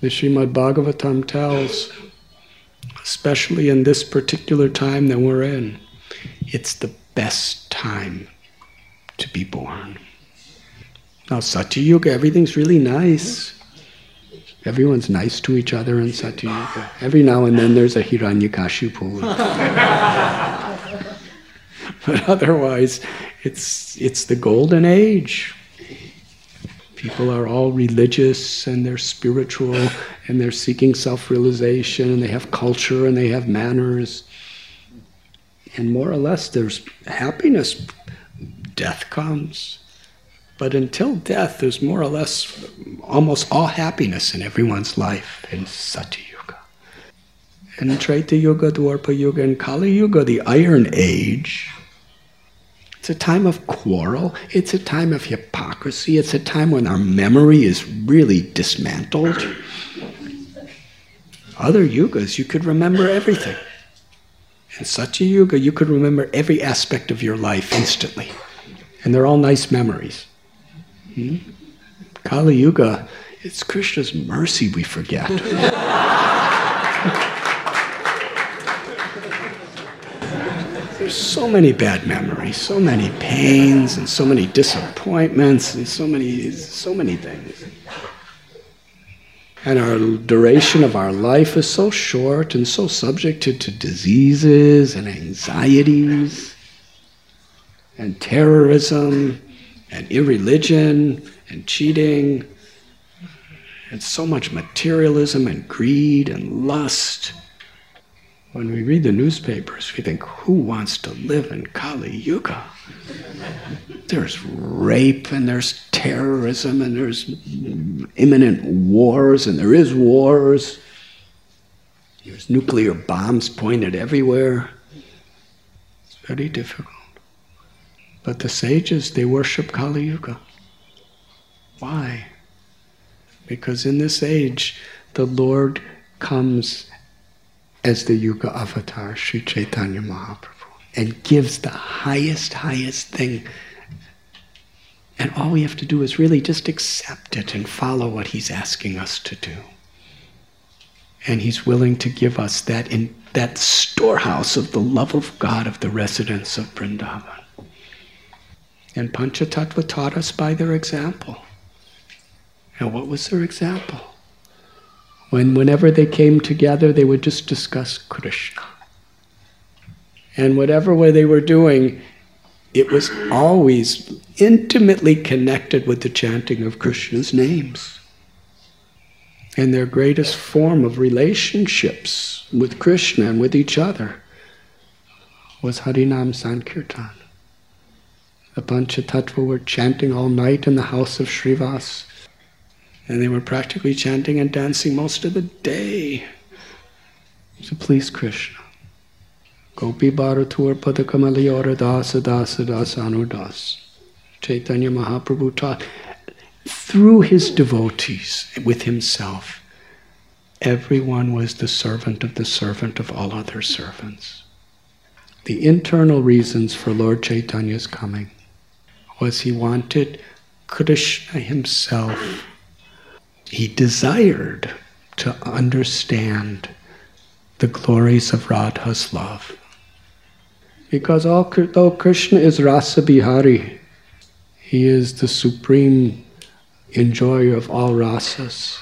The Srimad Bhagavatam tells, especially in this particular time that we're in, it's the best time to be born. Now, Satya Yuga, everything's really nice. Everyone's nice to each other in Satya Yuga. Every now and then there's a Hiranyakashipu. but otherwise, it's, it's the golden age. People are all religious and they're spiritual and they're seeking self realization and they have culture and they have manners. And more or less, there's happiness. Death comes. But until death, there's more or less almost all happiness in everyone's life in Satya Yuga. In Treta Yuga, Dwapara Yuga, and Kali Yuga, the Iron Age, it's a time of quarrel. It's a time of hypocrisy. It's a time when our memory is really dismantled. Other yugas, you could remember everything. In Satya Yuga, you could remember every aspect of your life instantly. And they're all nice memories. Hmm? Kali Yuga, it's Krishna's mercy we forget. There's so many bad memories, so many pains, and so many disappointments, and so many, so many things. And our duration of our life is so short and so subjected to diseases and anxieties and terrorism and irreligion and cheating and so much materialism and greed and lust. When we read the newspapers, we think, who wants to live in Kali Yuga? There's rape and there's terrorism and there's imminent wars and there is wars. There's nuclear bombs pointed everywhere. It's very difficult. But the sages, they worship Kali Yuga. Why? Because in this age, the Lord comes as the Yuga avatar, Sri Chaitanya Mahaprabhu, and gives the highest, highest thing. And all we have to do is really just accept it and follow what He's asking us to do. And He's willing to give us that in that storehouse of the love of God of the residents of Vrindavan. And Panchatattva taught us by their example. And what was their example? When whenever they came together, they would just discuss Krishna. And whatever way they were doing, it was always intimately connected with the chanting of Krishna's names. And their greatest form of relationships with Krishna and with each other was Harinam Sankirtan. The Panchatattva were chanting all night in the house of Srivas. And they were practically chanting and dancing most of the day to please Krishna. Gopi Bharatur Padakamaliyora Dasa Dasa Dasa Anudas. Chaitanya Mahaprabhu taught through his devotees with himself. Everyone was the servant of the servant of all other servants. The internal reasons for Lord Chaitanya's coming was he wanted Krishna himself. He desired to understand the glories of Radha's love. Because although Krishna is Rasa Bihari, he is the supreme enjoyer of all rasas.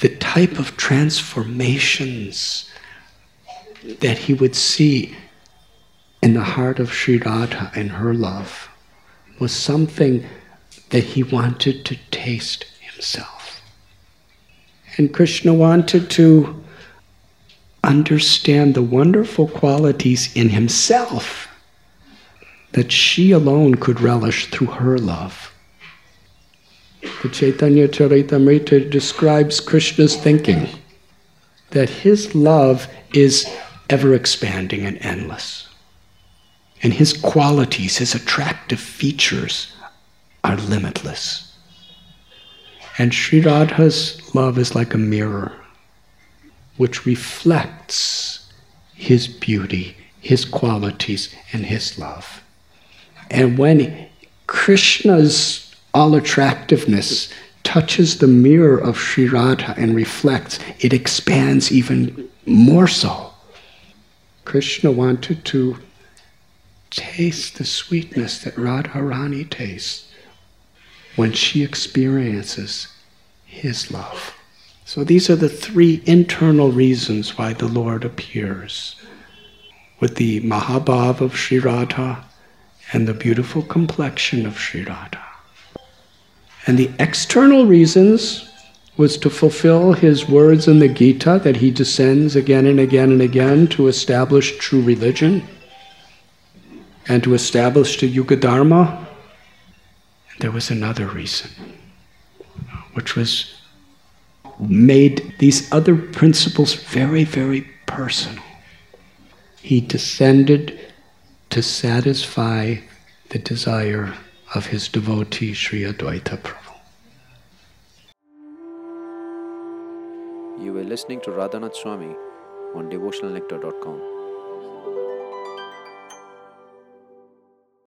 The type of transformations that he would see in the heart of Sri Radha and her love was something that he wanted to taste himself. And Krishna wanted to understand the wonderful qualities in himself that she alone could relish through her love. The Chaitanya Charitamrita describes Krishna's thinking that his love is ever expanding and endless. And his qualities, his attractive features are limitless. And Sri Radha's love is like a mirror which reflects his beauty, his qualities, and his love. And when Krishna's all attractiveness touches the mirror of Sri Radha and reflects, it expands even more so. Krishna wanted to taste the sweetness that Radharani tastes when she experiences his love. So these are the three internal reasons why the Lord appears with the Mahabhav of Sri Radha and the beautiful complexion of Sri Radha. And the external reasons was to fulfill his words in the Gita that he descends again and again and again to establish true religion and to establish the Yuga Dharma. There was another reason, which was made these other principles very, very personal. He descended to satisfy the desire of his devotee Sri Advaita Prabhu. You were listening to Radhanath Swami on devotionalnectar.com.